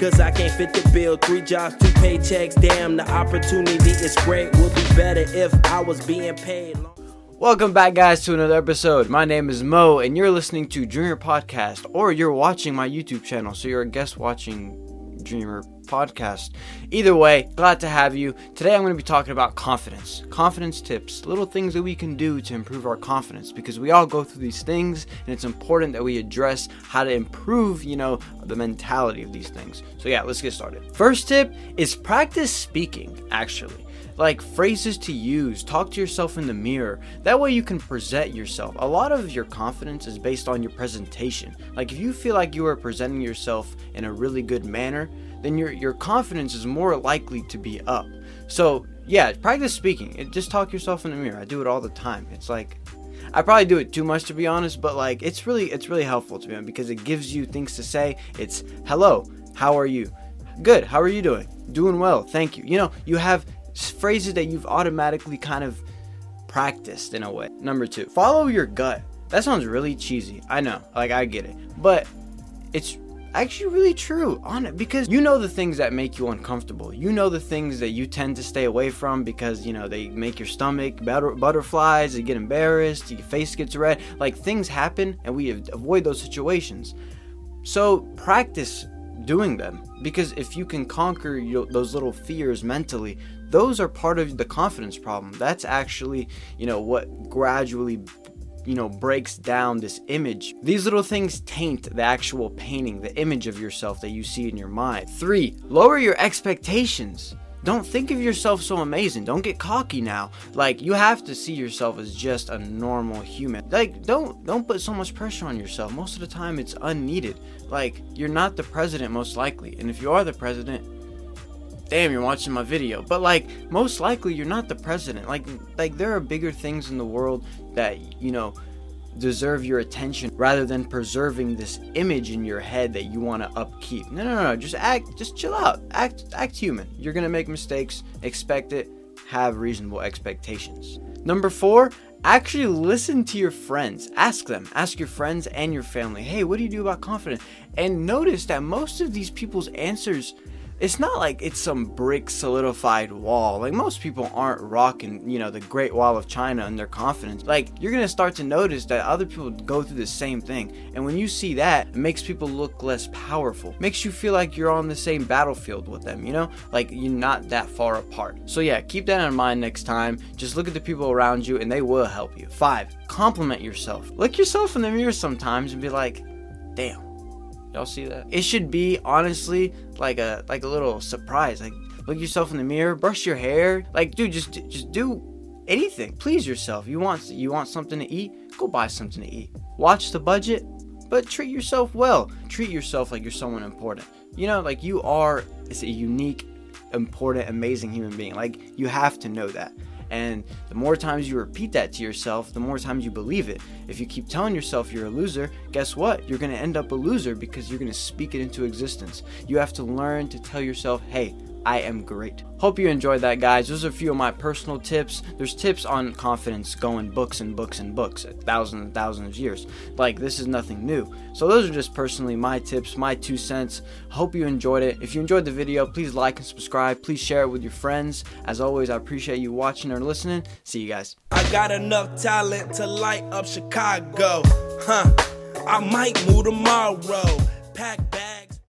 Cause I can't fit the bill. Three jobs, two paychecks. Damn, the opportunity is great. Would be better if I was being paid. Welcome back, guys, to another episode. My name is Mo, and you're listening to Dreamer Podcast, or you're watching my YouTube channel, so you're a guest watching Dreamer Podcast. Either way, glad to have you. Today, I'm going to be talking about confidence, confidence tips, little things that we can do to improve our confidence, because we all go through these things, and it's important that we address how to improve, you know, the mentality of these things. So, yeah, let's get started. First tip is practice speaking, actually like phrases to use. Talk to yourself in the mirror. That way you can present yourself. A lot of your confidence is based on your presentation. Like if you feel like you are presenting yourself in a really good manner, then your your confidence is more likely to be up. So, yeah, practice speaking. It, just talk yourself in the mirror. I do it all the time. It's like I probably do it too much to be honest, but like it's really it's really helpful to me because it gives you things to say. It's hello, how are you? Good. How are you doing? Doing well. Thank you. You know, you have phrases that you've automatically kind of practiced in a way. Number two, follow your gut. That sounds really cheesy. I know, like I get it, but it's actually really true on it because you know the things that make you uncomfortable. You know the things that you tend to stay away from because you know they make your stomach butter- butterflies. You get embarrassed. Your face gets red. Like things happen, and we avoid those situations. So practice doing them because if you can conquer your, those little fears mentally those are part of the confidence problem that's actually you know what gradually you know breaks down this image these little things taint the actual painting the image of yourself that you see in your mind three lower your expectations don't think of yourself so amazing. Don't get cocky now. Like you have to see yourself as just a normal human. Like don't don't put so much pressure on yourself. Most of the time it's unneeded. Like you're not the president most likely. And if you are the president, damn, you're watching my video. But like most likely you're not the president. Like like there are bigger things in the world that, you know, deserve your attention rather than preserving this image in your head that you want to upkeep. No, no, no. Just act, just chill out. Act, act human. You're gonna make mistakes. Expect it. Have reasonable expectations. Number four, actually listen to your friends. Ask them. Ask your friends and your family. Hey, what do you do about confidence? And notice that most of these people's answers it's not like it's some brick solidified wall. Like most people aren't rocking, you know, the Great Wall of China and their confidence. Like you're gonna start to notice that other people go through the same thing. And when you see that, it makes people look less powerful. Makes you feel like you're on the same battlefield with them, you know? Like you're not that far apart. So yeah, keep that in mind next time. Just look at the people around you and they will help you. Five, compliment yourself. Look yourself in the mirror sometimes and be like, damn Y'all see that? It should be honestly like a like a little surprise. Like look yourself in the mirror, brush your hair. Like dude, just just do anything. Please yourself. You want you want something to eat? Go buy something to eat. Watch the budget, but treat yourself well. Treat yourself like you're someone important. You know, like you are it's a unique, important, amazing human being. Like you have to know that. And the more times you repeat that to yourself, the more times you believe it. If you keep telling yourself you're a loser, guess what? You're going to end up a loser because you're going to speak it into existence. You have to learn to tell yourself, hey, I am great. Hope you enjoyed that, guys. Those are a few of my personal tips. There's tips on confidence going books and books and books, thousands and thousands of years. Like, this is nothing new. So, those are just personally my tips, my two cents. Hope you enjoyed it. If you enjoyed the video, please like and subscribe. Please share it with your friends. As always, I appreciate you watching or listening. See you guys. I got enough talent to light up Chicago. Huh. I might move tomorrow. Pack back.